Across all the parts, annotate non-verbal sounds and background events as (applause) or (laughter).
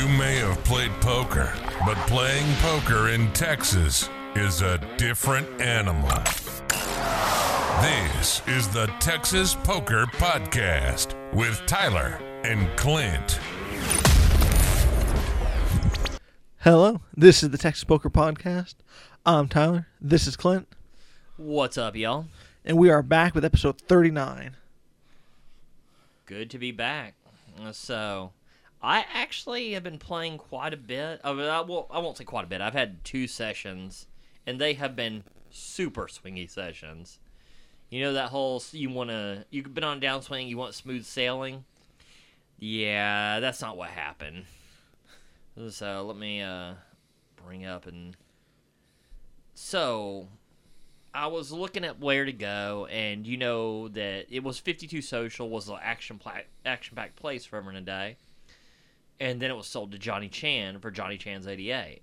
You may have played poker, but playing poker in Texas is a different animal. This is the Texas Poker Podcast with Tyler and Clint. Hello, this is the Texas Poker Podcast. I'm Tyler. This is Clint, What's up, y'all? and we are back with episode 39. Good to be back. So, I actually have been playing quite a bit. I, mean, I, I won't say quite a bit. I've had two sessions, and they have been super swingy sessions. You know that whole you want to you've been on downswing, you want smooth sailing. Yeah, that's not what happened. So let me uh, bring up and so I was looking at where to go, and you know that it was 52 Social was the action pla- action packed place for Everett a day, and then it was sold to Johnny Chan for Johnny Chan's 88.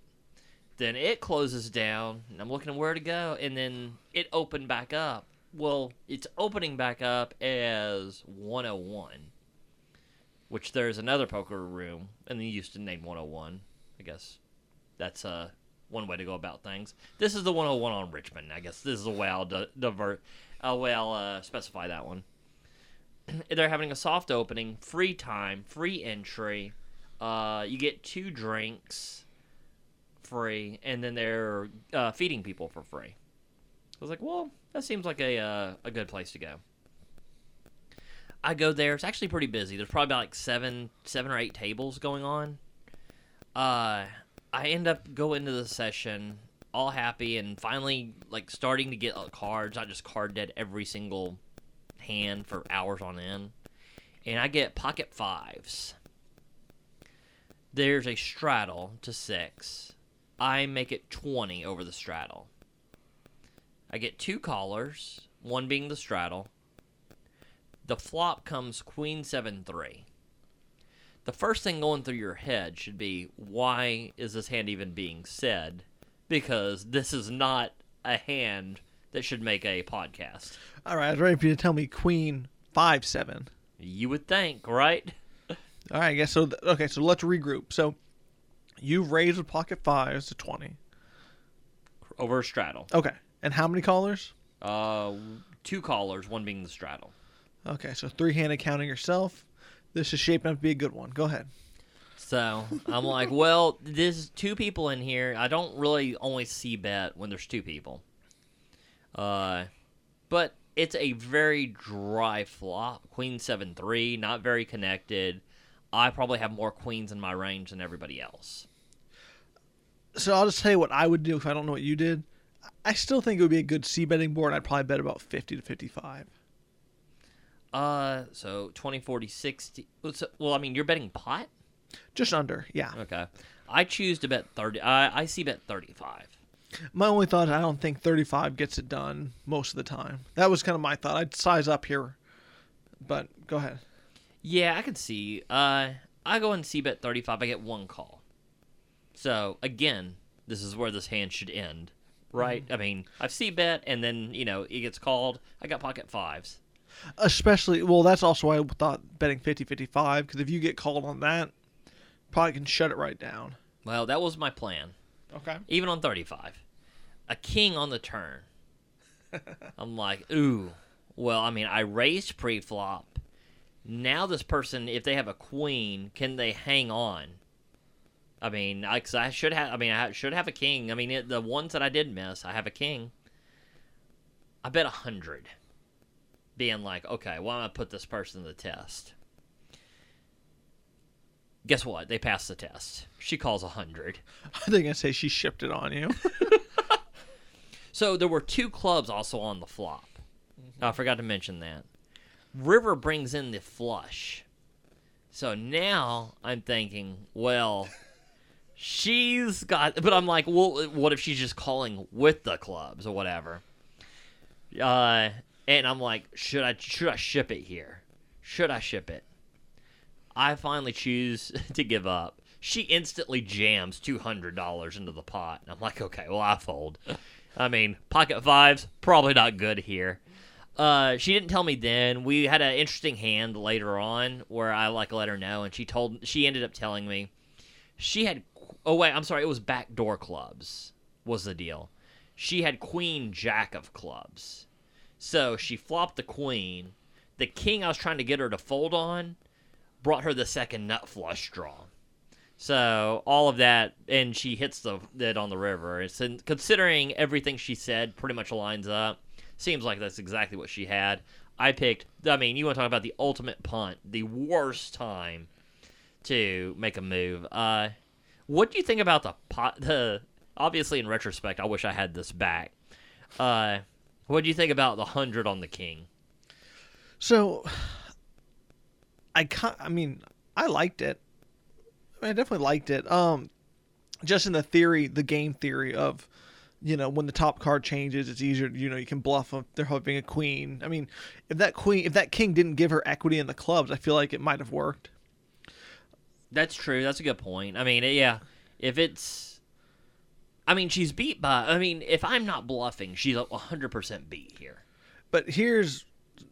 Then it closes down, and I'm looking at where to go, and then it opened back up. Well, it's opening back up as 101, which there's another poker room, and they used to name 101. I guess that's uh one way to go about things. This is the 101 on Richmond. I guess this is the way I'll di- divert. Uh, way I'll uh, specify that one. (clears throat) They're having a soft opening, free time, free entry. Uh, you get two drinks free, and then they're uh, feeding people for free. I was like, well, that seems like a uh, a good place to go. I go there. It's actually pretty busy. There's probably about like seven seven or eight tables going on. Uh, I end up going into the session all happy and finally like starting to get uh, cards. I just card dead every single hand for hours on end, and I get pocket fives. There's a straddle to six. I make it twenty over the straddle. I get two callers, one being the straddle. The flop comes queen seven three the first thing going through your head should be why is this hand even being said? Because this is not a hand that should make a podcast. All right, I was ready for you to tell me Queen 5 7. You would think, right? All right, I guess so. Th- okay, so let's regroup. So you've raised with pocket fives to 20. Over a straddle. Okay, and how many callers? Uh, two callers, one being the straddle. Okay, so three handed counting yourself. This is shaping up to be a good one. Go ahead. So I'm like, well, there's two people in here. I don't really only see bet when there's two people. Uh, but it's a very dry flop. Queen seven three, not very connected. I probably have more queens in my range than everybody else. So I'll just tell you what I would do if I don't know what you did. I still think it would be a good C betting board. I'd probably bet about 50 to 55. Uh, so 20, 40, 60. Well, I mean, you're betting pot. Just under, yeah. Okay, I choose to bet thirty. I I C bet thirty five. My only thought is I don't think 35 gets it done most of the time. That was kind of my thought. I'd size up here. But go ahead. Yeah, I can see. Uh, I go and C bet 35. I get one call. So, again, this is where this hand should end, right? I mean, I've C bet, and then, you know, it gets called. I got pocket fives. Especially, well, that's also why I thought betting 50 55, because if you get called on that, probably can shut it right down. Well, that was my plan, Okay. even on 35. A king on the turn. (laughs) I'm like, ooh. Well, I mean, I raised pre flop. Now, this person, if they have a queen, can they hang on? I mean, I, 'cause I should have. I mean, I should have a king. I mean, it, the ones that I did miss, I have a king. I bet a hundred, being like, okay, well, I'm gonna put this person to the test. Guess what? They passed the test. She calls a hundred. I think I say she shipped it on you. (laughs) (laughs) So there were two clubs also on the flop. I forgot to mention that. River brings in the flush. So now I'm thinking, well, she's got, but I'm like, well, what if she's just calling with the clubs or whatever? Uh, and I'm like, should I should I ship it here? Should I ship it? I finally choose (laughs) to give up. She instantly jams two hundred dollars into the pot. And I'm like, okay, well I fold. I mean, pocket fives probably not good here. Uh, she didn't tell me then. We had an interesting hand later on where I like let her know, and she told she ended up telling me she had. Oh wait, I'm sorry. It was backdoor clubs was the deal. She had queen jack of clubs, so she flopped the queen. The king I was trying to get her to fold on brought her the second nut flush draw. So all of that, and she hits the it on the river. It's and considering everything she said, pretty much lines up. Seems like that's exactly what she had. I picked. I mean, you want to talk about the ultimate punt, the worst time to make a move. Uh, what do you think about the pot? (laughs) The obviously in retrospect, I wish I had this back. Uh, what do you think about the hundred on the king? So, I I mean, I liked it. I, mean, I definitely liked it. Um, just in the theory, the game theory of, you know, when the top card changes, it's easier. You know, you can bluff if they're hoping a queen. I mean, if that queen, if that king didn't give her equity in the clubs, I feel like it might have worked. That's true. That's a good point. I mean, yeah, if it's, I mean, she's beat by. I mean, if I'm not bluffing, she's a hundred percent beat here. But here's,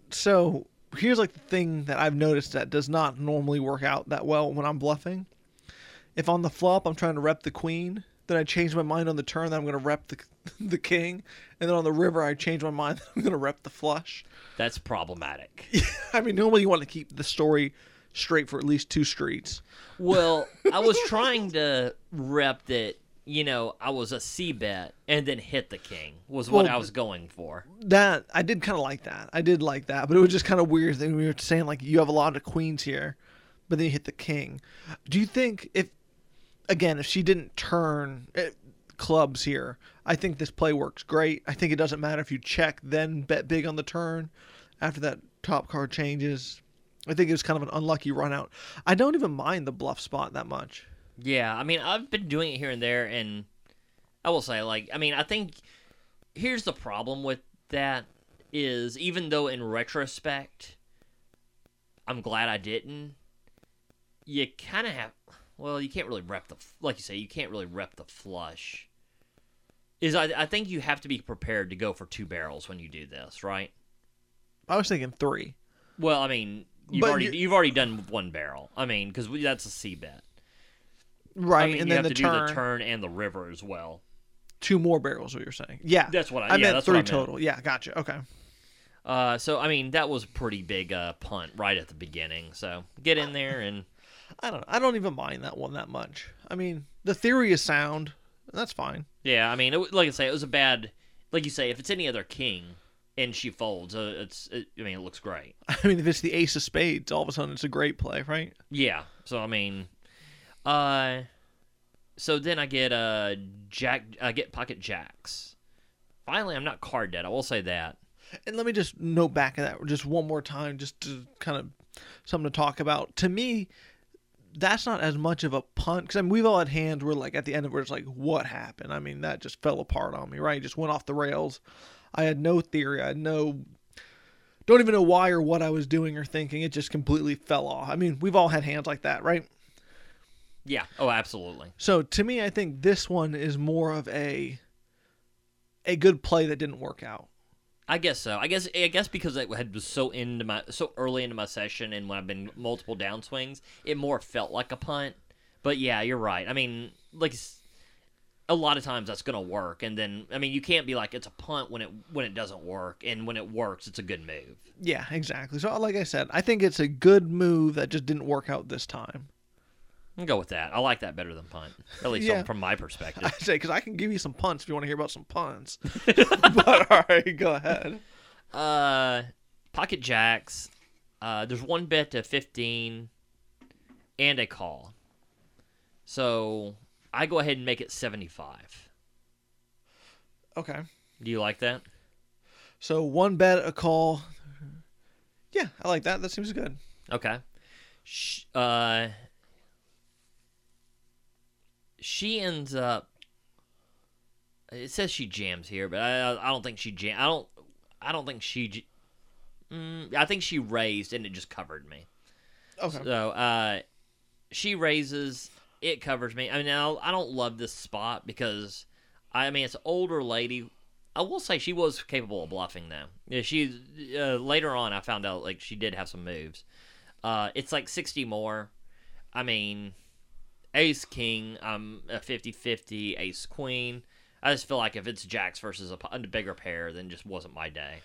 so here's like the thing that I've noticed that does not normally work out that well when I'm bluffing. If on the flop I'm trying to rep the queen, then I change my mind on the turn that I'm going to rep the (laughs) the king, and then on the river I change my mind (laughs) that I'm going to rep the flush. That's problematic. (laughs) I mean, normally you want to keep the story straight for at least two streets. Well, I was trying to rep that. You know, I was a C bet and then hit the king was what Well, I was going for. That I did kind of like that. I did like that, but it was just kind of weird that we were saying like you have a lot of queens here, but then you hit the king. Do you think if again if she didn't turn eh, clubs here, I think this play works great. I think it doesn't matter if you check then bet big on the turn after that top card changes. I think it was kind of an unlucky run out. I don't even mind the bluff spot that much. Yeah, I mean, I've been doing it here and there, and I will say, like, I mean, I think here's the problem with that is even though in retrospect, I'm glad I didn't. You kind of have, well, you can't really rep the, like you say, you can't really rep the flush. Is I, I think you have to be prepared to go for two barrels when you do this, right? I was thinking three. Well, I mean, you've But already you- you've already done one barrel. I mean, because that's a C bet. Right, I mean, and you then have the to turn, do the turn and the river as well. two more barrels. What you're saying? Yeah, That's what I- I yeah, meant that's what three I meant. total. Yeah, gotcha. Okay. Uh, so I mean that was a pretty big uh, punt right at the beginning. So get in there and I don't. I don't even mind that one that much. I mean, the theory is sound. That's fine. yeah, I mean, it, like I say, it was a bad. Like you say, if it's any other king and she folds, uh, it's. It, I mean, it looks great. (laughs) I mean, if it's the ace of spades, all of a sudden it's a great play, right? Yeah. So I mean, uh, so then I get uh jack. I get pocket jacks. Finally, I'm not card dead. I will say that. And let me just note back at that just one more time, just to kind of something to talk about. To me, that's not as much of a punt because I mean, we've all had hands where, like, at the end of it, it's like, what happened? I mean, that just fell apart on me, right? It just went off the rails. I had no theory. I had no. Don't even know why or what I was doing or thinking. It just completely fell off. I mean, we've all had hands like that, right? Yeah. Oh, absolutely. So to me, I think this one is more of a a good play that didn't work out. I guess so. I guess I guess because it had was so into my so early into my session, and when I've been multiple downswings, it more felt like a punt. But yeah, you're right. I mean, like a lot of times that's gonna work, and then I mean, you can't be like it's a punt when it when it doesn't work, and when it works, it's a good move. Yeah, exactly. So like I said, I think it's a good move that just didn't work out this time. I'll go with that. I like that better than punt, at least Yeah. from my perspective. (laughs) I say because I can give you some punts if you want to hear about some punts. (laughs) (laughs) but all right, go ahead. Uh, pocket jacks. Uh, there's one bet to 15 and a call. So I go ahead and make it 75. Okay. Do you like that? So one bet, a call. Yeah, I like that. That seems good. Okay. Sh- uh, she ends up. It says she jams here, but I I don't think she jam. I don't I don't think she. Mm, I think she raised and it just covered me. Okay. So uh, she raises, it covers me. I mean, now I don't love this spot because I mean it's an older lady. I will say she was capable of bluffing though. Yeah, she uh, later on I found out like she did have some moves. Uh, it's like sixty more. I mean, Ace King, I'm a 50-50. Ace Queen. I just feel like if it's Jacks versus a, a bigger pair, then just wasn't my day.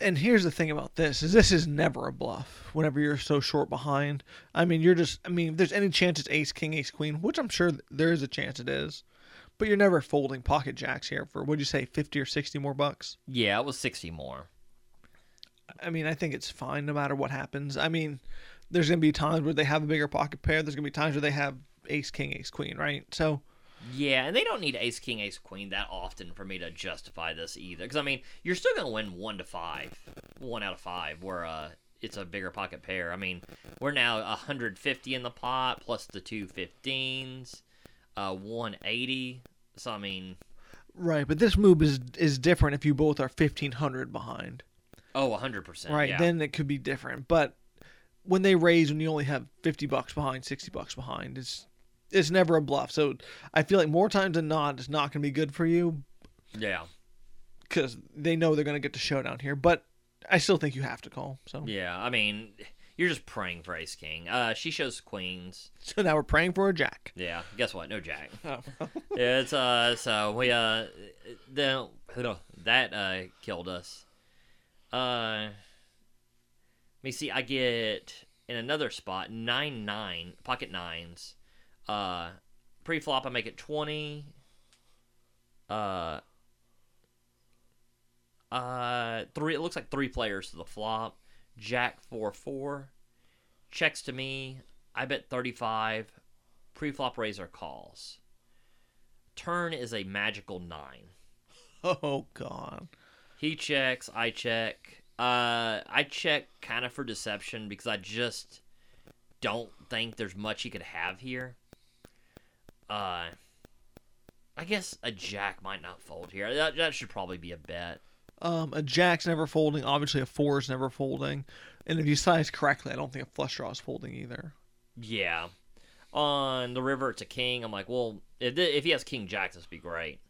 And here's the thing about this is this is never a bluff whenever you're so short behind. I mean, you're just I mean, if there's any chance it's ace king ace queen, which I'm sure there is a chance it is. But you're never folding pocket jacks here for what'd you say, 50 or 60 more bucks? Yeah, it was 60 more. I mean, I think it's fine no matter what happens. I mean, there's going to be times where they have a bigger pocket pair, there's going to be times where they have ace king ace queen, right? So, Yeah, and they don't need Ace King Ace Queen that often for me to justify this either. Because I mean, you're still gonna win one to five, one out of five, where uh, it's a bigger pocket pair. I mean, we're now 150 in the pot plus the two 15s, uh, 180. So I mean, right, but this move is is different if you both are 1500 behind. oh, 100 percent. right Yeah. then it could be different but when they raise when you only have 50 bucks behind 60 bucks behind it's it's never a bluff so i feel like more times than not it's not going to be good for you yeah. because they know they're going to get the showdown here but i still think you have to call so Yeah. I mean, you're just praying for Ace King. Uh, she shows Queens. so now we're praying for a jack Yeah. Guess what? No Jack. oh. yeah, (laughs) it's uh so we uh the that uh killed us. Uh let me see, I get in another spot nine nine pocket nines. Uh pre flop I make it twenty. Uh uh three it looks like three players to the flop. Jack four four. Checks to me. I bet thirty five. Pre flop raiser calls. Turn is a magical nine. (laughs) oh god He checks, I check. Uh, I check kind of for deception because I just don't think there's much he could have here. Uh, I guess a jack might not fold here. That, that should probably be a bet. um a jack's never folding obviously a four is never folding and if you size correctly i don't think a flush draw is folding either Yeah. On the river, it's a king. I'm like, well, if, th- if he has king jack, this would be great.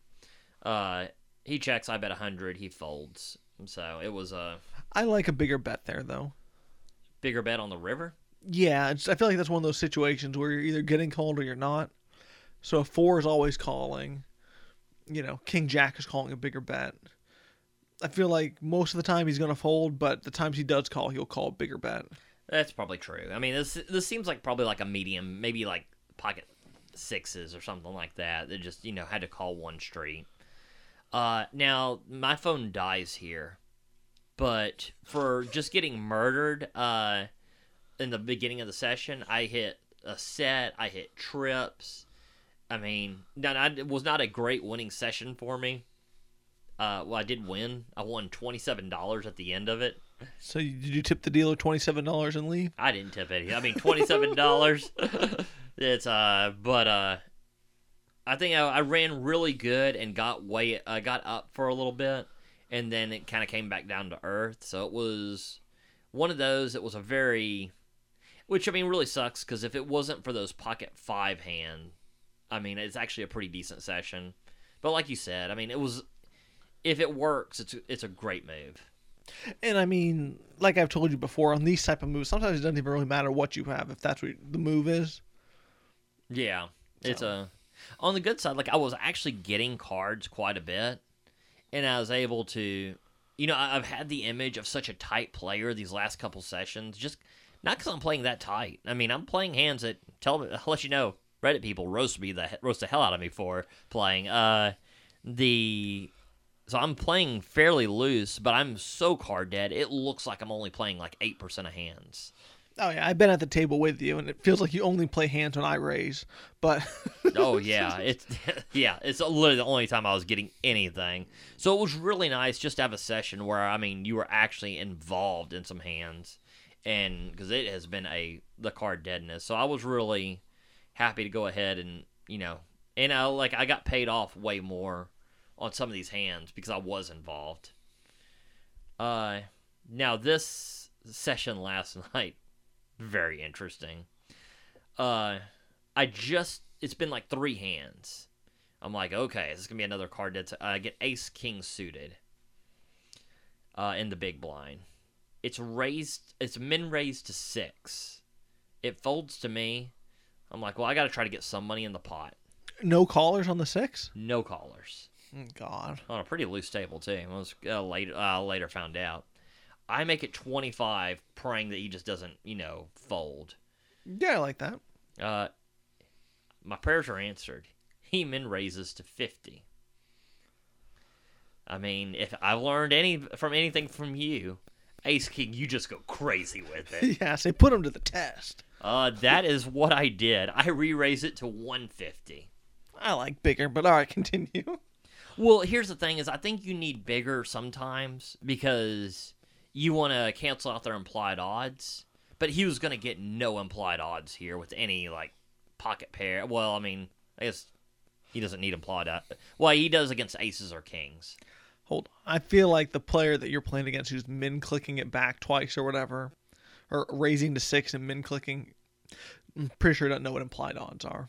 Uh, he checks. I bet 100. He folds. So it was a i like a bigger bet there though bigger bet on the river. Yeah, it's, I feel like that's one of those situations where you're either getting called or you're not. So a four is always calling. You know, King Jack is calling a bigger bet. I feel like most of the time he's going to fold, but the times he does call, he'll call a bigger bet. That's probably true. I mean, this this seems like probably like a medium, maybe like pocket sixes or something like that. That just you know had to call one street. Uh, now my phone dies here, but for just getting murdered, uh, in the beginning of the session, I hit a set. I hit trips. I mean, now that it was not a great winning session for me. Uh, well, I did win. I won twenty seven dollars at the end of it. So you, did you tip the dealer twenty seven dollars and leave? I didn't tip any. I mean, twenty seven dollars. (laughs) it's uh, but uh, I think I, I ran really good and got way I got up for a little bit, and then it kind of came back down to earth. So it was one of those. It was a very, which I mean, really sucks because if it wasn't for those pocket five hand, I mean, it's actually a pretty decent session. But like you said, I mean, it was. If it works, it's it's a great move. And I mean, like I've told you before, on these type of moves, sometimes it doesn't even really matter what you have if that's what the move is. Yeah, it's So- a on the good side. Like I was actually getting cards quite a bit, and I was able to, you know, I've had the image of such a tight player these last couple sessions. Just not because I'm playing that tight. I mean, I'm playing hands that tell me, I'll (laughs) let you know. Reddit people roast me the roast the hell out of me for playing. Uh, the so I'm playing fairly loose, but I'm so card dead. It looks like I'm only playing like eight percent of hands. Oh yeah, I've been at the table with you, and it feels like you only play hands when I raise. But (laughs) oh yeah, it's (laughs) yeah, it's literally the only time I was getting anything. So it was really nice just to have a session where I mean you were actually involved in some hands, and because it has been a the card deadness. So I was really happy to go ahead and you know, and I like I got paid off way more on some of these hands because I was involved. Uh, now this session last (laughs) night, very interesting. Uh, I just it's been like three hands. I'm like, okay, this is gonna be another card that's I get Ace King suited. Uh, in the big blind, it's raised. It's min raised to six. It folds to me. I'm like, well, I got to try to get some money in the pot. No callers on the six. No callers Oh, God. on a pretty loose table too. I was uh, later uh, later found out. I make it 25, praying that he just doesn't, you know, fold. Yeah, I like that. Uh, my prayers are answered. He min raises to 50. I mean, if I've learned any from anything from you, Ace King, you just go crazy with it. (laughs) yeah, say put him to the test. Uh, that is what I did. I re-raised it to 150. I like bigger, but all right, (laughs) continue. Well, here's the thing: is I think you need bigger sometimes because you want to cancel out their implied odds. But he was going to get no implied odds here with any like pocket pair. Well, I mean, I guess he doesn't need implied. Od- well, he does against aces or kings. Hold on. I feel like the player that you're playing against who's min clicking it back twice or whatever, or raising to six and min clicking, I'm pretty sure doesn't know what implied odds are.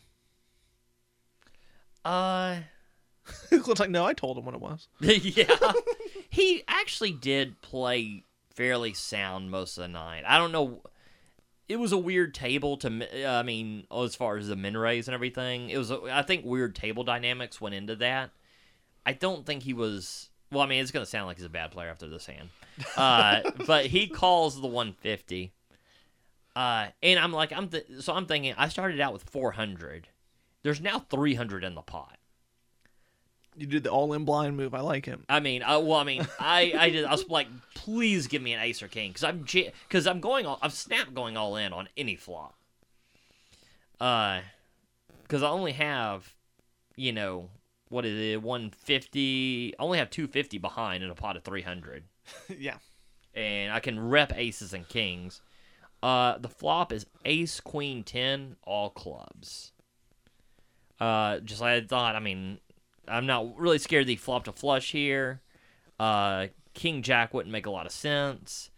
Uh, (laughs) it looks like no, I told him what it was. (laughs) yeah, (laughs) he actually did play fairly sound most of the night. I don't know. It was a weird table to. mi- I mean, as far as the min raise and everything, it was. I think weird table dynamics went into that. I don't think he was. Well, I mean, it's going to sound like he's a bad player after this hand, uh, (laughs) but he calls the 150. Uh, and I'm like, I'm th- so I'm thinking. I started out with 400. There's now 300 in the pot. You did the all in blind move. I like him. I mean, uh, well, I mean, I, I did. I was like, please give me an ace or king, because I'm, because I'm going all, I've snapped going all in on any flop. Uh, because I only have, you know, what is it, one fifty? I only have two fifty behind in a pot of three hundred, (laughs) yeah. and I can rep aces and kings. Uh, the flop is ace queen ten all clubs. Uh, just like I thought. I mean, I'm not really scared the flop to flush here. Uh, King Jack wouldn't make a lot of sense.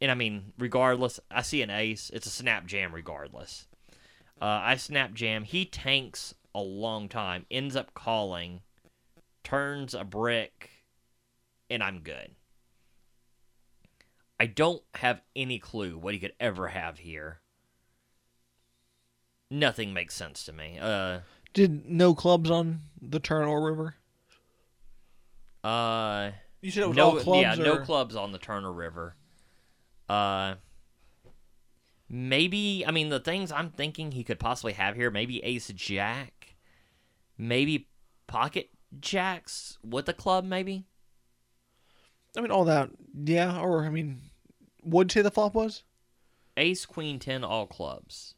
And I mean, regardless, I see an ace. It's a snap jam regardless. Uh, I snap jam. He tanks a long time, ends up calling, turns a brick, and I'm good. I don't have any clue what he could ever have here. Nothing makes sense to me. Uh, Did no clubs on the turn or river? uh, You said it was no, all clubs. yeah, no clubs on the Turner River. Uh, maybe I mean the things I'm thinking he could possibly have here. Maybe Ace Jack, maybe Pocket Jacks with a club. Maybe I mean, all that. Yeah, or I mean, would say the flop was. Ace Queen Ten all clubs.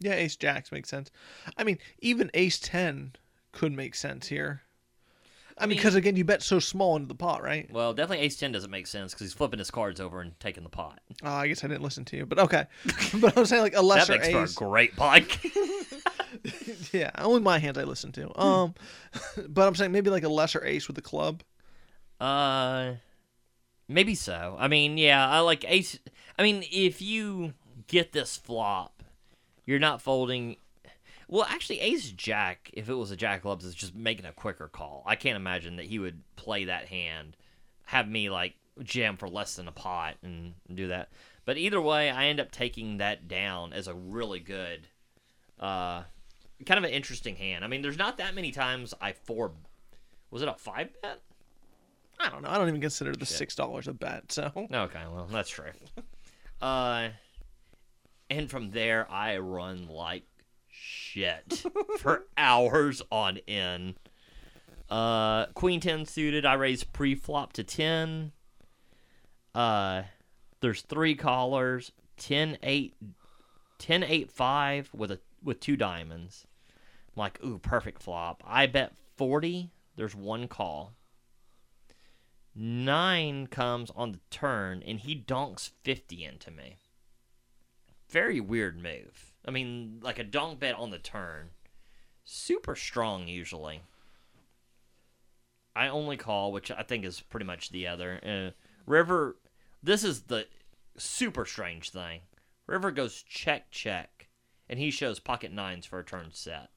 Yeah, Ace Jacks makes sense. I mean, even Ace Ten could make sense here. I mean, mean- because again, you bet so small into the pot, right? Well, definitely Ace Ten doesn't make sense because he's flipping his cards over and taking the pot. Oh, I guess I didn't listen to you, but okay. (laughs) but I'm saying like a That lesser makes ace. for a great pot. (laughs) (laughs) Yeah, only my hands I listen to. Um, (laughs) but I'm saying maybe like a lesser ace with the club. Uh, maybe so. I mean, yeah, I like ace. I mean, if you get this flop, you're not folding. Well, actually, ace jack, if it was a jack of clubs, is just making a quicker call. I can't imagine that he would play that hand, have me like jam for less than a pot and do that. But either way, I end up taking that down as a really good, uh, kind of an interesting hand. I mean, there's not that many times I four. Was it a five bet? I don't know. I don't even consider the six dollars a bet. So Okay, well, that's true. (laughs) Uh, and from there, I run like shit (laughs) for hours on end. Uh, Queen 10 suited, I raise pre flop to 10. Uh, there's three callers 10 8, 10 8 5 with, a, with two diamonds. Like, ooh, perfect flop. I bet 40, there's one call. Nine comes on the turn, and he donks 50 into me. Very weird move. I mean, like a donk bet on the turn. Super strong, usually. I only call, which I think is pretty much the other. Uh, River, this is the super strange thing. River goes check, check, and he shows pocket nines for a turn set.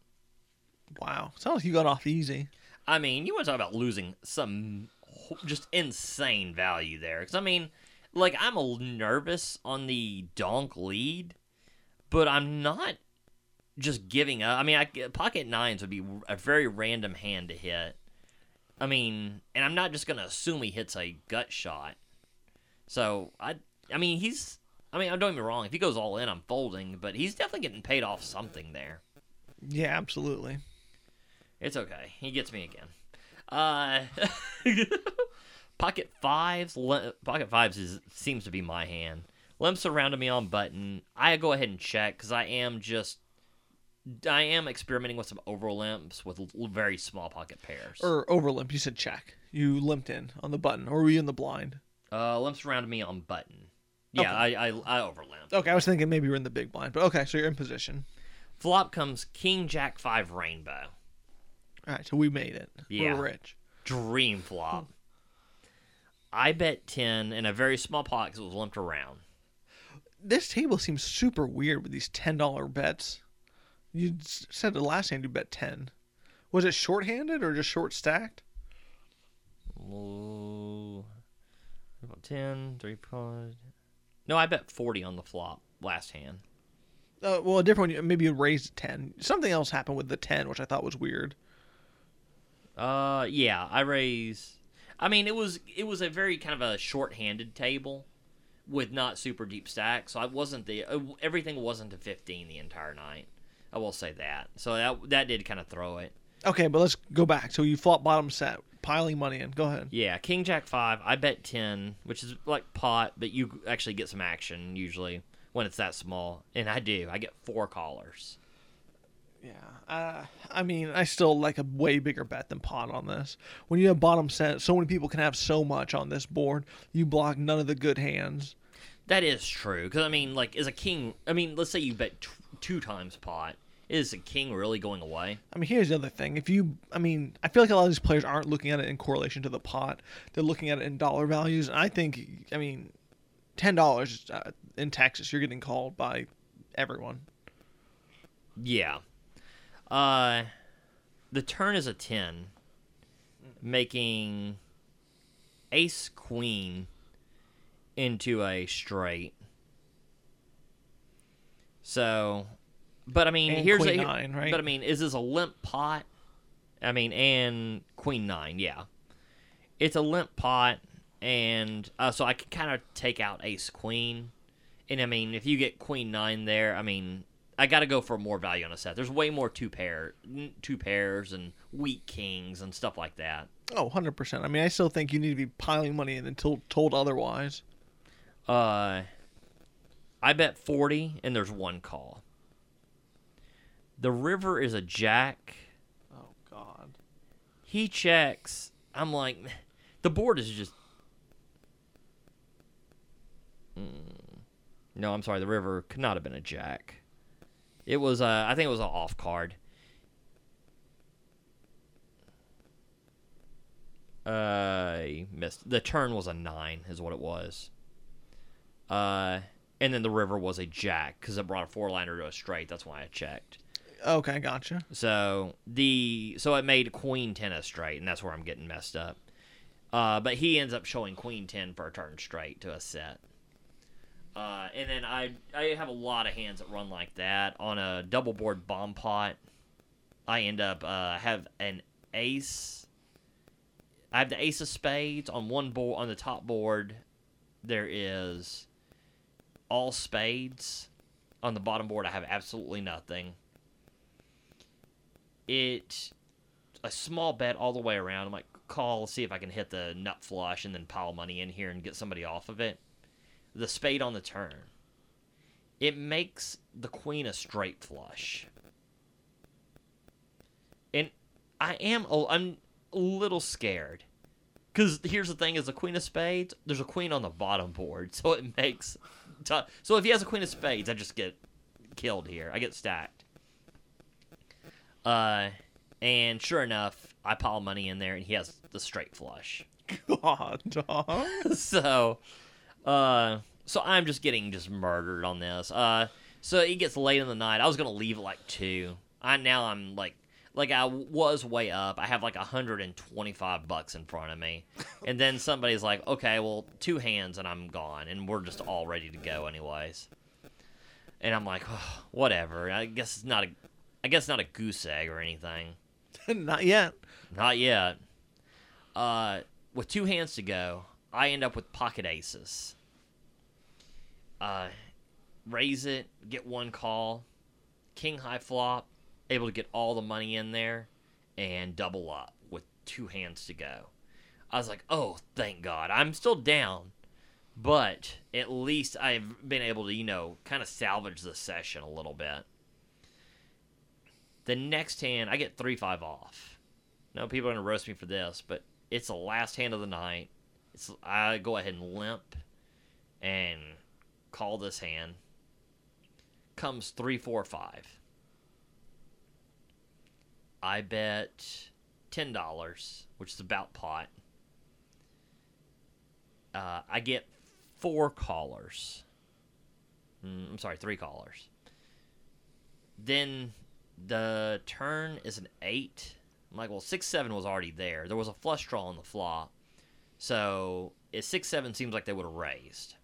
Wow, sounds like you got off easy. I mean, you want to talk about losing some just insane value there. Because, I mean, like, I'm a nervous on the donk lead, but I'm not just giving up. I mean, I, pocket nines would be a very random hand to hit. I mean, and I'm not just gonna assume he hits a gut shot. So I, I mean, he's. I mean, don't get me wrong. If he goes all in, I'm folding, but he's definitely getting paid off something there. Yeah, absolutely. It's okay. He gets me again. Uh, (laughs) pocket fives. Le- pocket fives is seems to be my hand. Limp surrounded me on button. I go ahead and check because I am just. I am experimenting with some over limps with l- very small pocket pairs. Or over limp. You said check. You limped in on the button, or were you in the blind? Uh, limp surrounded me on button. Yeah, I, I I over limp. Okay, I was thinking maybe you're in the big blind, but okay, so you're in position. Flop comes King Jack five Rainbow. All right, so we made it. Yeah. We're rich. Dream flop. I bet ten in a very small pot because it was limped around. This table seems super weird with these ten dollar bets. You said the last hand you bet ten. Was it short-handed or just short stacked? Ooh. About 10, 3 pod. No, I bet 40 on the flop last hand. Uh, well, a different one. Maybe you raised ten. Something else happened with the ten, which I thought was weird. Uh, yeah, I raise. I mean, it was it was a very kind of a short-handed table with not super deep stacks, so I wasn't the uh, everything wasn't a 15 the entire night. I will say that. So that that did kind of throw it. Okay, but let's go back. So you flop bottom set, piling money in. Go ahead. Yeah, King Jack 5, I bet 10, which is like pot, but you actually get some action usually when it's that small. And I do. I get four callers. Yeah. Uh, I mean, I still like a way bigger bet than pot on this. When you have bottom set, so many people can have so much on this board. You block none of the good hands. That is true. Because, I mean, like, is a king. I mean, let's say you bet t- two times pot. Is a king really going away? I mean, here's the other thing. If you, I mean, I feel like a lot of these players aren't looking at it in correlation to the pot. They're looking at it in dollar values. And I think, I mean, ten dollars uh, in Texas, you're getting called by everyone. Yeah. Uh, the turn is a 10, making ace queen into a straight. So, but I mean, And here's queen a nine, right? But I mean, is this a limp pot? I mean, and queen nine, yeah. It's a limp pot, and uh, so I can kind of take out ace queen. And I mean, if you get queen nine there, I mean, I got to go for more value on a set. There's way more two pair, two pairs, and weak kings and stuff like that. Oh, 100%. I mean, I still think you need to be piling money in until told otherwise. Uh, I bet forty, and there's one call. The river is a jack. Oh, God. He checks. I'm like, the board is just. Mm. No, I'm sorry. The river could not have been a jack. It was. Uh, I think it was an off card. Uh, I missed. The turn was a nine, is what it was. Uh, and then the river was a jack because it brought a four liner to a straight. That's why I checked. Okay, gotcha. So the so it made queen ten a straight, and that's where I'm getting messed up. Uh, but he ends up showing queen ten for a turn straight to a set. Uh, and then I I have a lot of hands that run like that on a double board bomb pot. I end up uh, have an ace. I have the ace of spades on one board on the top board. There is all spades. On the bottom board, I have absolutely nothing it a small bet all the way around. I'm like call, see if I can hit the nut flush, and then pile money in here and get somebody off of it. The spade on the turn. It makes the queen a straight flush. And I am a- I'm a little scared. Cuz here's the thing is the queen of spades, there's a queen on the bottom board, (laughs) so it makes t- so if he has a queen of spades, I just get killed here. I get stacked. Uh, and sure enough, I pile money in there, and he has the straight flush. (laughs) God, dog. (laughs) so, uh, so I'm just getting just murdered on this. Uh, so it gets late in the night. I was gonna leave at like two. I now I'm like, like I was way up. I have like 125 bucks in front of me, (laughs) and then somebody's like, okay, well, two hands and I'm gone, and we're just all ready to go anyways. and I'm like, oh, whatever. I guess it's not a, I guess not a goose egg or anything. (laughs) Not yet. Not yet. Uh, with two hands to go, I end up with pocket aces. Uh, raise it, get one call, king high flop, able to get all the money in there, and double up with two hands to go. I was like, oh, thank God. I'm still down, but at least I've been able to, you know, kind of salvage the session a little bit. The next hand, I get 3 5 off. No, people are going to roast me for this, but it's the last hand of the night. It's I go ahead and limp and call this hand. Comes three, four, five. I bet ten dollars, which is about pot. Uh, I get four callers. Mm, I'm sorry, three callers. Then the turn is an eight. I'm like, well, six seven was already there. There was a flush draw on the flop, so if six seven seems like they would have raised.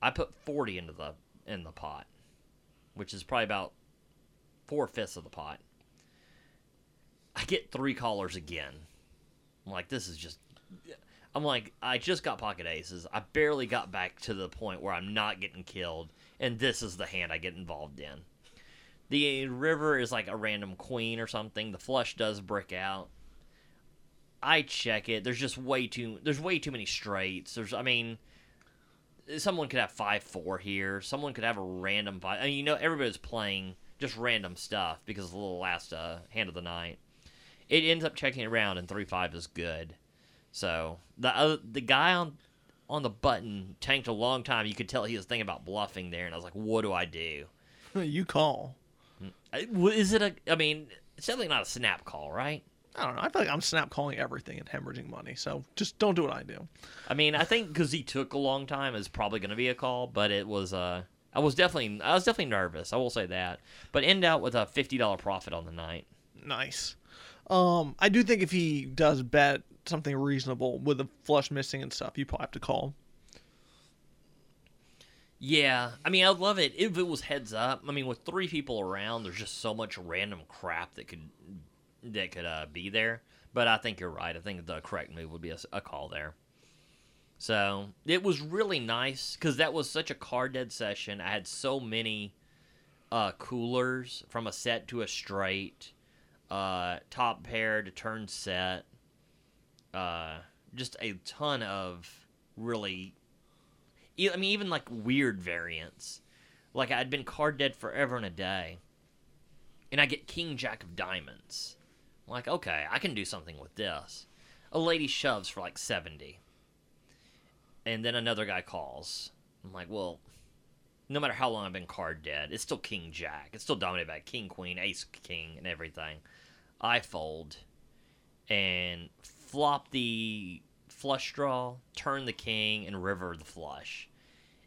I put forty into the in the pot, which is probably about four fifths of the pot. I get three callers again. I'm like, this is just. I'm like, I just got pocket aces. I barely got back to the point where I'm not getting killed, and this is the hand I get involved in. The river is like a random queen or something. The flush does brick out. I check it. There's just way too. There's way too many straights. There's, I mean, someone could have five four here. Someone could have a random five. I mean, you know, everybody's playing just random stuff because of the last uh, hand of the night. It ends up checking around, and three five is good. So the other, the guy on on the button tanked a long time. You could tell he was thinking about bluffing there, and I was like, "What do I do?" (laughs) you call. Is it a? I mean, it's definitely not a snap call, right? I don't know. I feel like I'm snap calling everything and hemorrhaging money. So just don't do what I do. I mean, I think because he took a long time is probably going to be a call, but it was. Uh, I was definitely, I was definitely nervous. I will say that, but end out with a fifty dollar profit on the night. Nice. Um, I do think if he does bet something reasonable with a flush missing and stuff, you probably have to call. Yeah, I mean, I'd love it if it was heads up. I mean, with three people around, there's just so much random crap that could that could uh, be there. But I think you're right. I think the correct move would be a, a call there. So it was really nice because that was such a card dead session. I had so many uh, coolers from a set to a straight, uh, top pair to turn set, uh, just a ton of really I mean, even like weird variance. Like I'd been card dead forever and a day, and I get King Jack of Diamonds. Like, okay, I can do something with this. A lady shoves for like seventy, and then another guy calls. I'm like, well, no matter how long I've been card dead, it's still King Jack. It's still dominated by King Queen, Ace King, and everything. I fold and flop the flush draw, turn the king, and river the flush.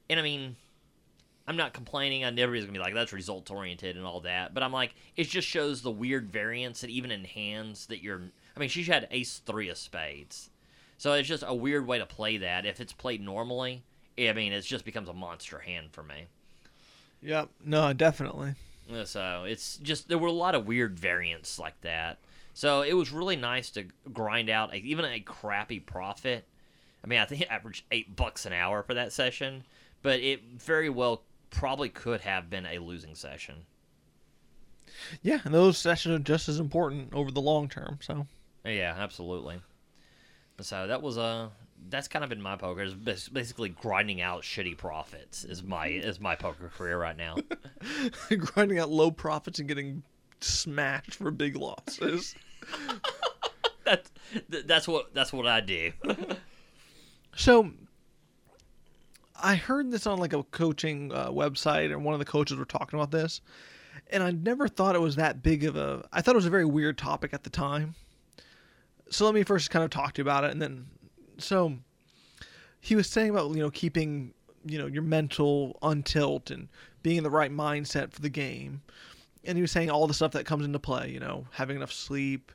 And I mean, I'm not complaining. I never is gonna be like that's result oriented and all that. But I'm like, it just shows the weird variance that even in hands that you're. I mean, she had ace three of spades, so it's just a weird way to play that. If it's played normally, I mean, it just becomes a monster hand for me. Yep. No, definitely. Uh, so it's just there were a lot of weird variance like that. So it was really nice to grind out a, even a crappy profit. I mean, I think it (laughs) averaged eight bucks an hour for that session, but it very well probably could have been a losing session. Yeah, and those sessions are just as important over the long term. So. Yeah, absolutely. So that was a uh, that's kind of been my poker. Is basically grinding out shitty profits is my is my poker career right now. (laughs) grinding out low profits and getting smashed for big losses. (laughs) that's that's what that's what I do. so I heard this on like a coaching uh, website, and one of the coaches were talking about this, and I never thought it was that big of a. I thought it was a very weird topic at the time. So let me first kind of talk to you about it, and then so he was saying about you know keeping you know your mental untilt and being in the right mindset for the game and he was saying all the stuff that comes into play, you know, having enough sleep,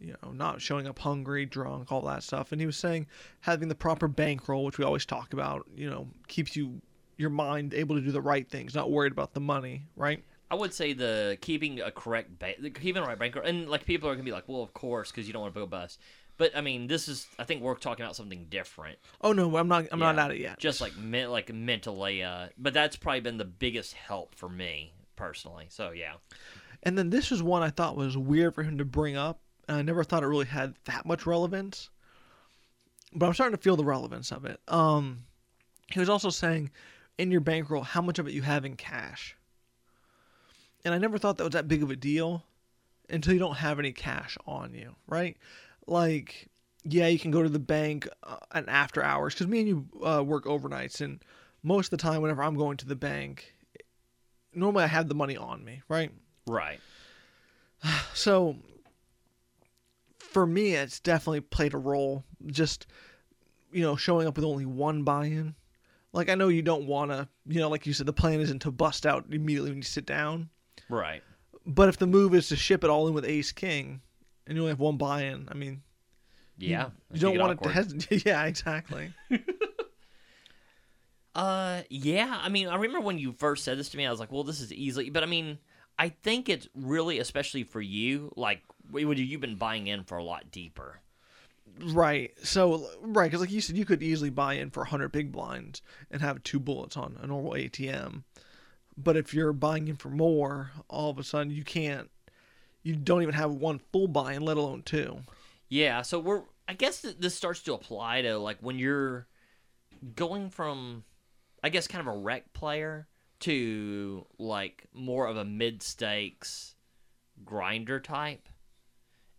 you know, not showing up hungry, drunk, all that stuff. And he was saying having the proper bankroll, which we always talk about, you know, keeps you your mind able to do the right things, not worried about the money, right? I would say the keeping a correct ba- keeping a right bank and like people are gonna be like, well, of course, because you don't want to go bust. But I mean, this is I think we're talking about something different. Oh no, I'm not. I'm not Yeah. at it yet. Just like me- like mentally, uh, but that's probably been the biggest help for me personally. So yeah, And then this is one I thought was weird for him to bring up, and I never thought it really had that much relevance. But I'm starting to feel the relevance of it. Um, he was also saying, in your bankroll, how much of it you have in cash. And I never thought that was that big of a deal until you don't have any cash on you, right? Like, yeah, you can go to the bank uh, and after hours because me and you uh, work overnights, and most of the time, whenever I'm going to the bank, normally I have the money on me, right? right. (sighs) So for me, it's definitely played a role. Just you know, showing up with only one buy-in. Like I know you don't want to, you know, like you said, the plan isn't to bust out immediately when you sit down. Right. But if the move is to ship it all in with Ace King, and you only have one buy-in, I mean, Yeah. you, Make don't want awkward. it to hesitate. (laughs) yeah, exactly. (laughs) Uh, yeah. I mean, I remember when you first said this to me, I was like, well, this is easily. But I mean, I think it's really, especially for you, like when you've been buying in for a lot deeper. Right. So right, because like you said, you could easily buy in for 100 big blinds and have two bullets on a normal ATM. But if you're buying in for more, all of a sudden you can't. You don't even have one full buy-in, let alone two. Yeah. So we're, I guess this starts to apply to like when you're going from, I guess, kind of a rec player to like more of a mid stakes grinder type.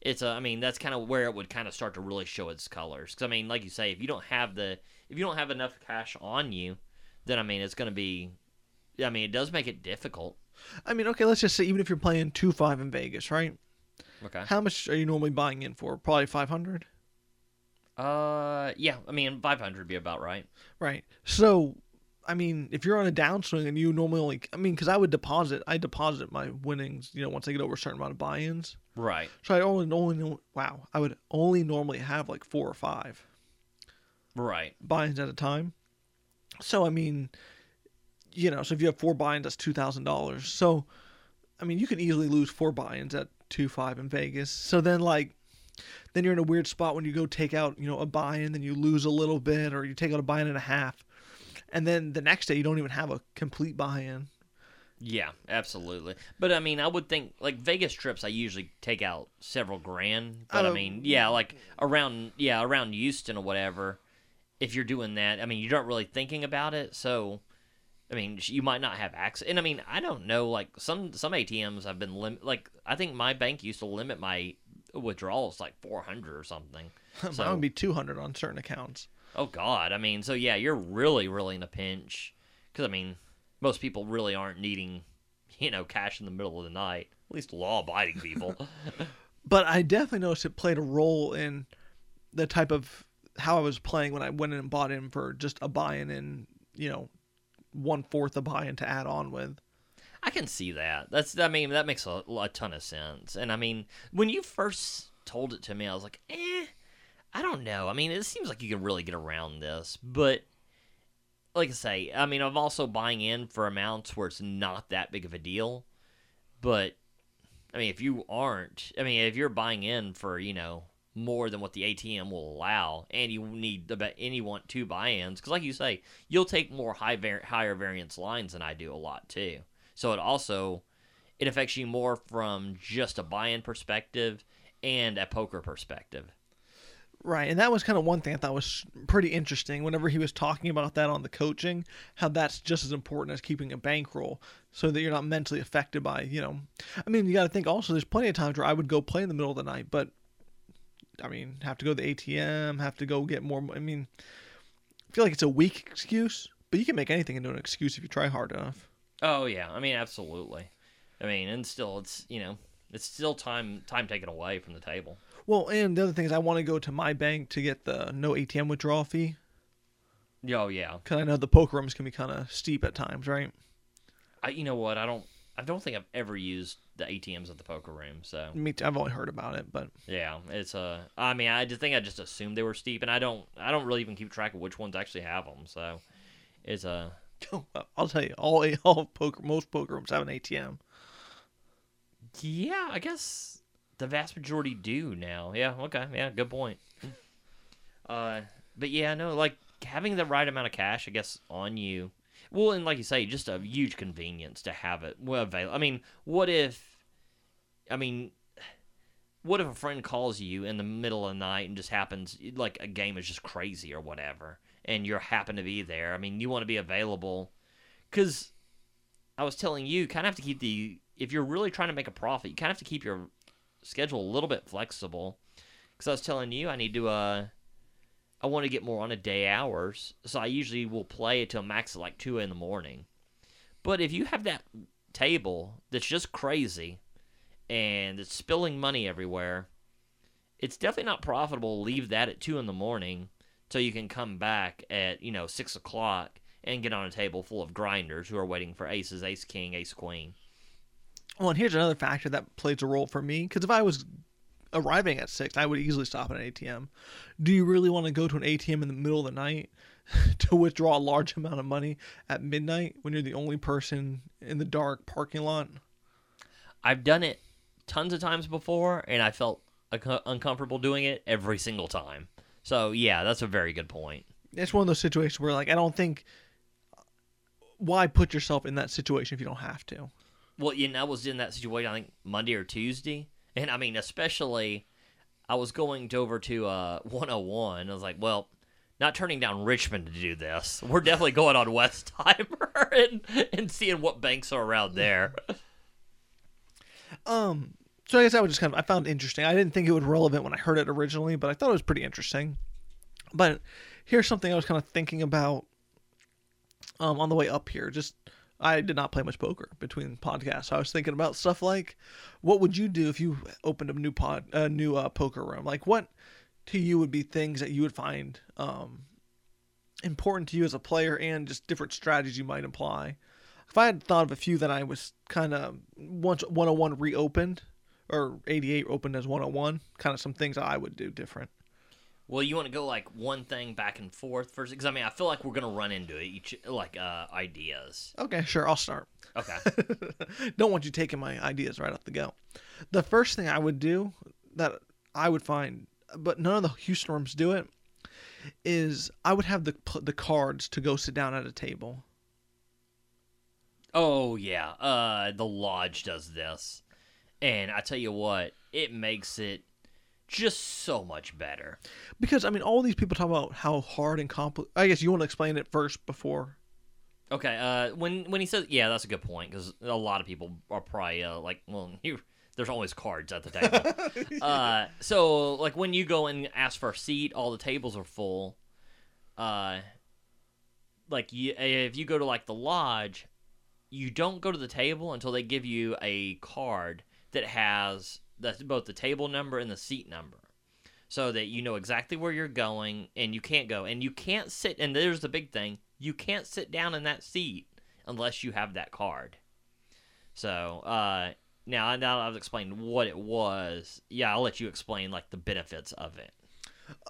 It's a, I mean, that's kind of where it would kind of start to really show its colors. Because I mean, like you say, if you don't have the, if you don't have enough cash on you, then I mean, it's going to be, I mean, it does make it difficult. I mean, okay, let's just say even if you're playing two five in Vegas, right? Okay. How much are you normally buying in for? Probably 500. Uh, yeah. I mean, five hundred would be about right. Right. So, I mean, if you're on a downswing and you normally only, I mean, because I would deposit, I deposit my winnings, you know, once I get over a certain amount of buy-ins. Right. So I only, only, wow, I would only normally have like four or five Right. buy-ins at a time. So I mean, you know, so if you have four buy-ins, that's two thousand dollars. So, I mean, you could easily lose four buy-ins at two five in Vegas. So then, like, then you're in a weird spot when you go take out, you know, a buy-in, then you lose a little bit, or you take out a buy-in and a half, and then the next day you don't even have a complete buy-in. Yeah, absolutely. But I mean, I would think like Vegas trips. I usually take out several grand. But I Oh. mean, yeah, like around yeah around Houston or whatever. If you're doing that, I mean, you aren't really thinking about it. So, I mean, you might not have access. And I mean, I don't know. Like some some ATMs have been lim- like I think my bank used to limit my withdrawals like 400 or something. (laughs) Mine So- would be two hundred on certain accounts. Oh God, I mean, so yeah, you're really, really in a pinch. Because I mean, most people really aren't needing, you know, cash in the middle of the night. At least law-abiding people. (laughs) but I definitely noticed it played a role in the type of how I was playing when I went in and bought in for just a buy-in and you know one fourth a buy-in to add on with. I can see that. That's, I mean, that makes a, a ton of sense. And I mean, when you first told it to me, I was like, eh, I don't know. I mean, it seems like you can really get around this, but. Like I say, I mean, I'm also buying in for amounts where it's not that big of a deal, but I mean, if you aren't, I mean, if you're buying in for you know more than what the ATM will allow, and you need and you want two buy-ins, because like you say, you'll take more high var- higher variance lines than I do a lot too. So it also it affects you more from just a buy-in perspective and a poker perspective. Right, and that was kind of one thing I thought was pretty interesting. Whenever he was talking about that on the coaching, how that's just as important as keeping a bankroll, so that you're not mentally affected by, you know. I mean, you got to think also. There's plenty of times where I would go play in the middle of the night, but I mean, have to go to the ATM, have to go get more. I mean, I feel like it's a weak excuse, but you can make anything into an excuse if you try hard enough. Oh yeah, I mean absolutely. I mean, and still, it's you know, it's still time time taken away from the table. Well, and the other thing is, I want to go to my bank to get the no ATM withdrawal fee Oh yeah, because I know the poker rooms can be kind of steep at times, right? I you know what I don't I don't think I've ever used the ATMs at the poker room. So Me, too, I've only heard about it, but yeah, it's uh, I mean, I just think I just assumed they were steep, and I don't I don't really even keep track of which ones actually have them. So it's (laughs) a I'll tell you, all all poker, most poker rooms have an ATM. Yeah, I guess the vast majority do now. Yeah, okay, yeah, good point. (laughs) uh, but yeah, no, like having the right amount of cash, I guess, on you. Well, and like you say, just a huge convenience to have it well available. I mean, what if? I mean, what if a friend calls you in the middle of the night and just happens like a game is just crazy or whatever, and you happen to be there? I mean, you want to be available because I was telling you, you kind of have to keep the if you're really trying to make a profit, you kind of have to keep your schedule a little bit flexible. Because I was telling you, I need to uh, I want to get more on a day hours, so I usually will play a max of like two in the morning. But if you have that table that's just crazy and it's spilling money everywhere, it's definitely not profitable to leave that at two in the morning so you can come back at you know six o'clock and get on a table full of grinders who are waiting for aces, ace king, ace queen. Well, and here's another factor that plays a role for me because if I was arriving at six, I would easily stop at an ATM. Do you really want to go to an ATM in the middle of the night (laughs) to withdraw a large amount of money at midnight when you're the only person in the dark parking lot? I've done it tons of times before, and I felt un- uncomfortable doing it every single time. So yeah, that's a very good point. It's one of those situations where, like, I don't think uh, why put yourself in that situation if you don't have to. Well, you know, I was in that situation. I think Monday or Tuesday, and I mean, especially, I was going to, over to uh, 101. I was like, well, not turning down Richmond to do this. We're definitely going on Westheimer (laughs) and and seeing what banks are around there. Um, so I guess I was just kind of I found interesting. I didn't think it was relevant when I heard it originally, but I thought it was pretty interesting. But here's something I was kind of thinking about um, on the way up here. Just I did not play much poker between podcasts. I was thinking about stuff like, what would you do if you opened a new pod, a new uh, poker room? Like, what to you would be things that you would find um, important to you as a player, and just different strategies you might apply. If I had thought of a few that I was kind of once 101 reopened or 88 opened as 101, kind of some things I would do different. Well, you want to go like one thing back and forth first, because I mean, I feel like we're gonna run into it each like uh, ideas. Okay, sure, I'll start. Okay. (laughs) Don't want you taking my ideas right off the go. The first thing I would do that I would find, but none of the Houston do it, is I would have the the cards to go sit down at a table. Oh yeah, uh, the lodge does this, and I tell you what, it makes it just so much better. Because I mean, all these people talk about how hard and complicated. I guess you want to explain it first before. Okay, uh, when when he says, yeah, that's a good point because a lot of people are probably uh, like, well, (laughs) you, there's always cards at the table. (laughs) uh, so like when you go and ask for a seat, all the tables are full. Uh, like you, if you go to like the lodge, you don't go to the table until they give you a card that has that's both the table number and the seat number so that you know exactly where you're going and you can't go and you can't sit and there's the big thing you can't sit down in that seat unless you have that card so uh now now i've explained what it was yeah i'll let you explain like the benefits of it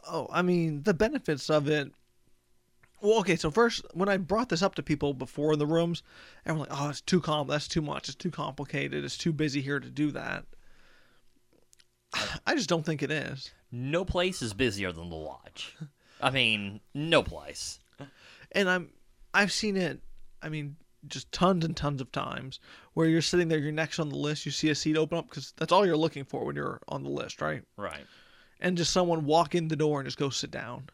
Oh, I mean, the benefits of it. Well, okay, so first, when I brought this up to people before in the rooms, everyone like, "Oh, it's too com. That's too much. It's too complicated. It's too busy here to do that." I just don't think it is. no place is busier than the lodge i mean no place And I'm, I've seen it. I mean, just tons and tons of times where you're sitting there, you're next on the list, you see a seat open up because that's all you're looking for when you're on the list, right? right And just someone walk in the door and just go sit down.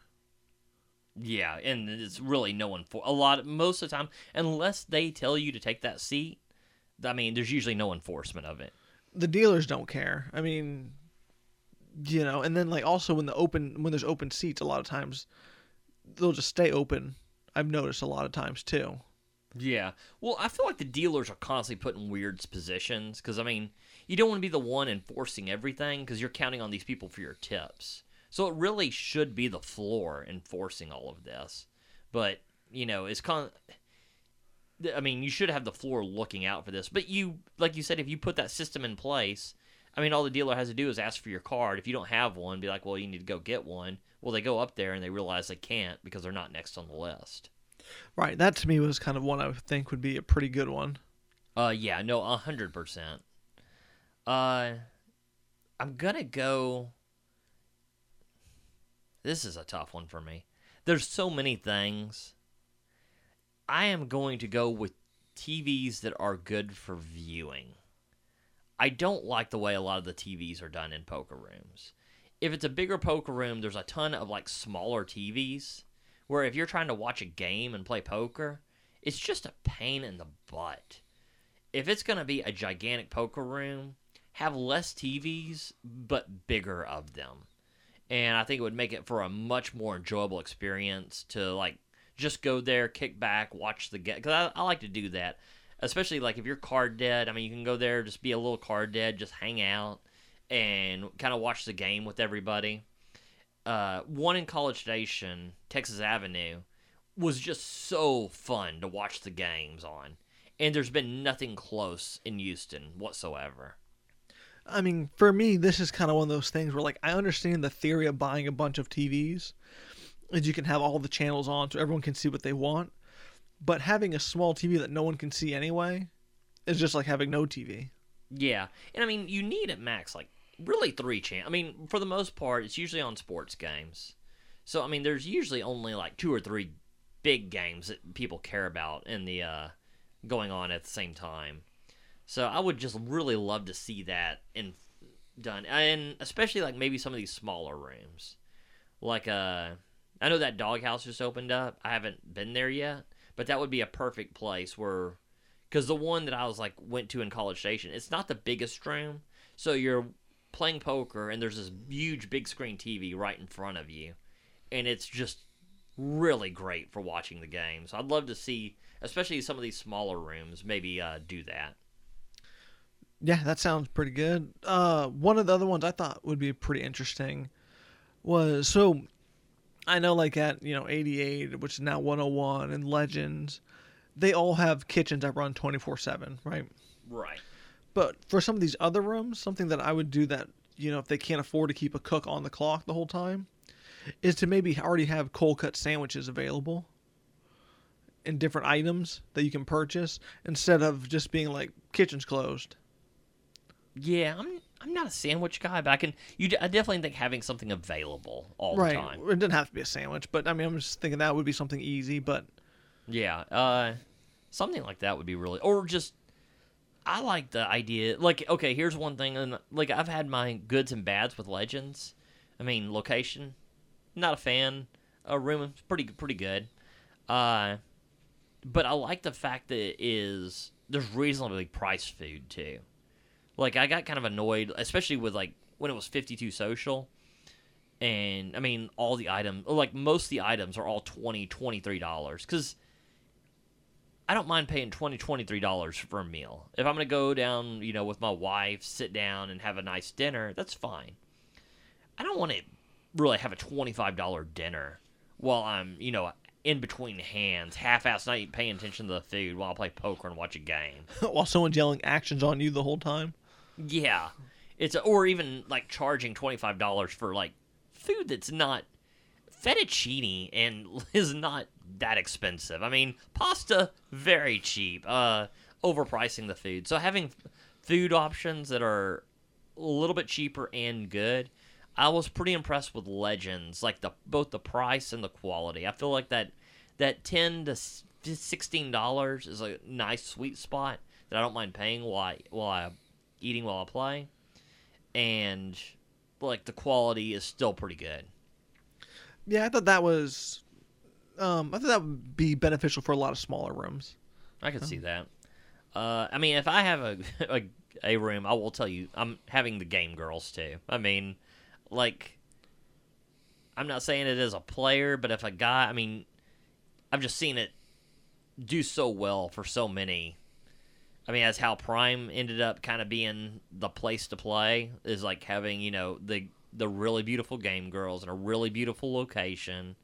Yeah, and it's really no one for a lot. Most of the time, unless they tell you to take that seat, I mean, there's usually no enforcement of it. the dealers don't care. I mean, you know, and then like also when the open when there's open seats, a lot of times they'll just stay open. I've noticed a lot of times too. Yeah. Well, I feel like the dealers are constantly put in weird positions because I mean, you don't want to be the one enforcing everything because you're counting on these people for your tips. So it really should be the floor enforcing all of this. But you know, it's con. I mean, you should have the floor looking out for this. But you, like you said, if you put that system in place, I mean, all the dealer has to do is ask for your card. If you don't have one, be like, well, you need to go get one. Well, they go up there and they realize they can't because they're not next on the list. Right. That to me was kind of one I would think would be a pretty good one. Uh, yeah, no, a hundred percent. Uh, I'm gonna go. This is a tough one for me. There's so many things. I am going to go with TVs that are good for viewing. I don't like the way a lot of the TVs are done in poker rooms. If it's a bigger poker room, there's a ton of like smaller TVs where if you're trying to watch a game and play poker, it's just a pain in the butt. If it's going to be a gigantic poker room, have less TVs but bigger of them. And I think it would make it for a much more enjoyable experience to like just go there, kick back, watch the game. Because I, I like to do that, especially like if you're card dead. I mean, you can go there, just be a little card dead, just hang out and kind of watch the game with everybody. Uh, one in College Station, Texas Avenue, was just so fun to watch the games on. And there's been nothing close in Houston whatsoever. I mean, for me, this is kind of one of those things where, like, I understand the theory of buying a bunch of TVs, is you can have all the channels on so everyone can see what they want. But having a small TV that no one can see anyway is just like having no TV. Yeah, and I mean, you need at max like really three channels. I mean, for the most part, it's usually on sports games. So I mean, there's usually only like two or three big games that people care about in the uh, going on at the same time. So I would just really love to see that in done, and especially like maybe some of these smaller rooms, like uh, I know that doghouse just opened up. I haven't been there yet, but that would be a perfect place where, because the one that I was like went to in College Station, it's not the biggest room, so you're playing poker and there's this huge big screen TV right in front of you, and it's just really great for watching the game. So I'd love to see, especially some of these smaller rooms, maybe uh, do that. Yeah, that sounds pretty good. Uh, one of the other ones I thought would be pretty interesting was so I know like at you know 88, which is now 101, and Legends, they all have kitchens that run 24 seven, right? Right. But for some of these other rooms, something that I would do that you know if they can't afford to keep a cook on the clock the whole time, is to maybe already have cold cut sandwiches available in different items that you can purchase instead of just being like kitchen's closed. Yeah, I'm I'm not a sandwich guy, but I can. You, I definitely think having something available all right. the time. It doesn't have to be a sandwich, but I mean, I'm just thinking that would be something easy. But Yeah, uh, something like that would be really, or just. I like the idea. Like, okay, here's one thing, and like I've had my goods and bads with Legends. I mean, location, not a fan. A room, pretty pretty good. Uh, but I like the fact that it is there's reasonably priced food too. Like I got kind of annoyed, especially with like when it was 52 social. And I mean, all the items, like most of the items are all 20 $23. Because I don't mind paying 20 $23 for a meal. If I'm going to go down, you know, with my wife, sit down and have a nice dinner, that's fine. I don't want to really have a $25 dinner while I'm, you know, in between hands, half-assed, not paying attention to the food while I play poker and watch a game. (laughs) while someone's yelling actions on you the whole time. Yeah, it's or even like charging twenty five dollars for like food that's not fettuccine and (laughs) is not that expensive. I mean, pasta very cheap. Uh, overpricing the food. So having food options that are a little bit cheaper and good. I was pretty impressed with Legends, like the both the price and the quality. I feel like that that ten to sixteen dollars is a nice sweet spot that I don't mind paying while I, while I eating while I play, and like the quality is still pretty good. Yeah, I thought that was. Um, I thought that would be beneficial for a lot of smaller rooms. I could see that. Uh, I mean, if I have a, (laughs) a a room, I will tell you, I'm having the game girls too. I mean, like, I'm not saying it as a player, but if a guy, I mean, I've just seen it do so well for so many. I mean, that's how Prime ended up kind of being the place to play is like having you know the the really beautiful game girls and a really beautiful location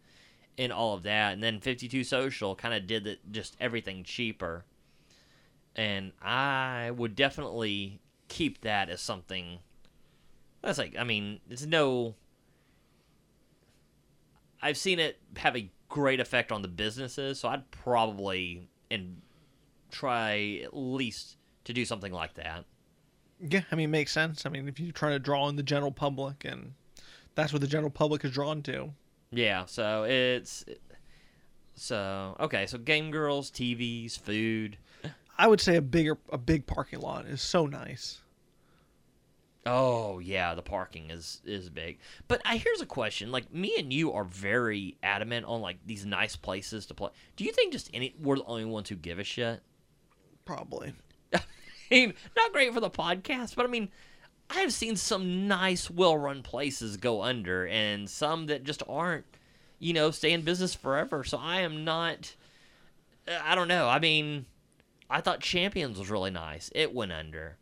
and all of that, and then 52 Social kind of did just everything cheaper. And I would definitely keep that as something. That's like, I mean, it's no. I've seen it have a great effect on the businesses. So I'd probably and try at least to do something like that. Yeah, I mean, it makes sense. I mean, if you're trying to draw in the general public, and that's what the general public is drawn to. Yeah, so it's so okay. So game girls, TVs, food. I would say a bigger, a big parking lot is so nice. Oh yeah, the parking is is big. But I here's a question: like me and you are very adamant on like these nice places to play. Do you think just any we're the only ones who give a shit? Probably. (laughs) I mean, not great for the podcast, but I mean, I have seen some nice, well-run places go under, and some that just aren't, you know, stay in business forever. So I am not. I don't know. I mean, I thought Champions was really nice. It went under.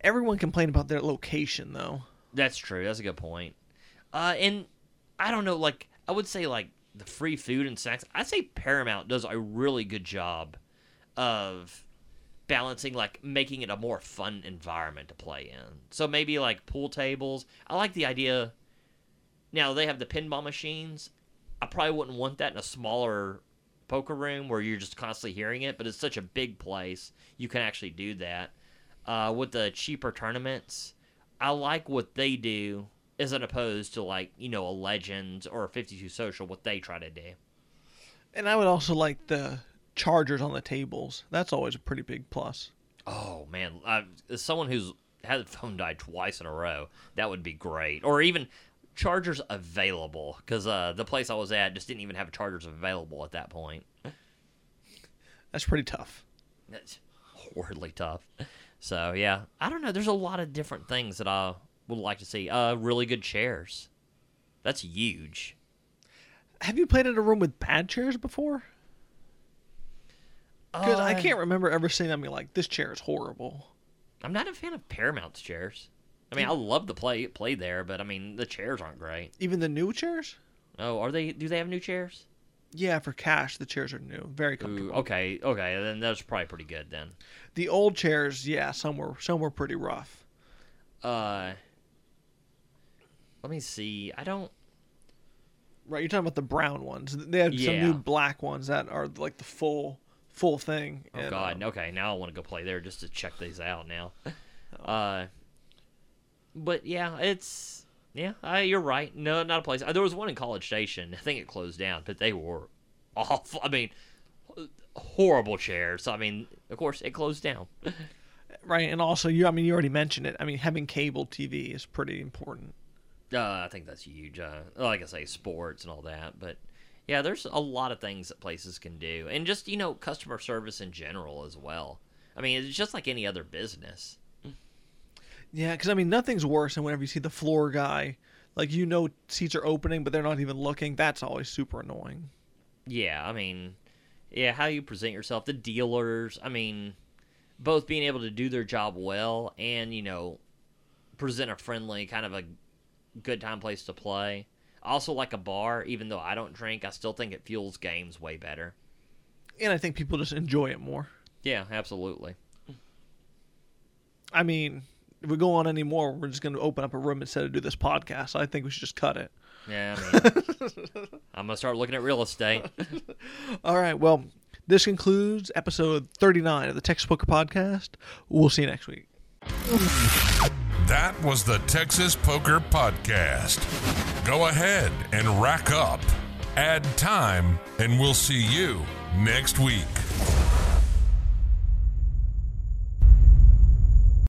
Everyone complained about their location, though. That's true. That's a good point. Uh, and I don't know, like I would say, like the free food and snacks. I'd say Paramount does a really good job of balancing, like making it a more fun environment to play in. So maybe like pool tables. I like the idea. Now they have the pinball machines. I probably wouldn't want that in a smaller poker room where you're just constantly hearing it, but it's such a big place you can actually do that. Uh, with the cheaper tournaments, I like what they do as opposed to like you know a Legends or a 52 Social what they try to do. And I would also like the chargers on the tables. That's always a pretty big plus. Oh man, I, as someone who's had a phone die twice in a row, that would be great. Or even chargers available because uh, the place I was at just didn't even have chargers available at that point. That's pretty tough. That's horribly tough. So yeah, I don't know. There's a lot of different things that I would like to see. Uh, really good chairs. That's huge. Have you played in a room with bad chairs before? Because I Uh, can't remember ever seeing them be like, this chair is horrible. I'm not a fan of Paramount's chairs. I mean, I love the play play there, but I mean, the chairs aren't great. Even the new chairs? Oh, are they? Do they have new chairs? Yeah, for cash, the chairs are new. Very Ooh, comfortable. okay, okay, then that's probably pretty good then. The old chairs, yeah, some were some were pretty rough. Uh, let me see. I don't. Right, you're talking about the brown ones. They have some new black ones that are like the full full thing. Oh and, God. um, Okay, now I want to go play there just to check these out now. (laughs) Uh, but yeah, it's yeah. Uh, you're right. No, not a place. Uh, there was one in College Station. I think it closed down, but they were (laughs) awful. I mean, horrible chairs. I mean, of course, it closed down. (laughs) right, and also you. I mean, you already mentioned it. I mean, having cable TV is pretty important. Uh, I think that's huge. Uh, like I say, sports and all that. But yeah, there's a lot of things that places can do, and just you know, customer service in general as well. I mean, it's just like any other business. Yeah, because I mean, nothing's worse than whenever you see the floor guy, like you know, seats are opening, but they're not even looking. That's always super annoying. Yeah, I mean, yeah, how you present yourself, the dealers. I mean, both being able to do their job well and you know, present a friendly kind of a good time place to play. Also, like a bar, even though I don't drink, I still think it fuels games way better. And I think people just enjoy it more. Yeah, absolutely. I mean, if we go on anymore, we're just going to open up a room instead of do this podcast. So I think we should just cut it. Yeah, I mean, (laughs) I'm gonna start looking at real estate. (laughs) All right. Well, this concludes episode 39 of the Texas Poker Podcast. We'll see you next week. That was the Texas Poker Podcast. Go ahead and rack up, add time, and we'll see you next week.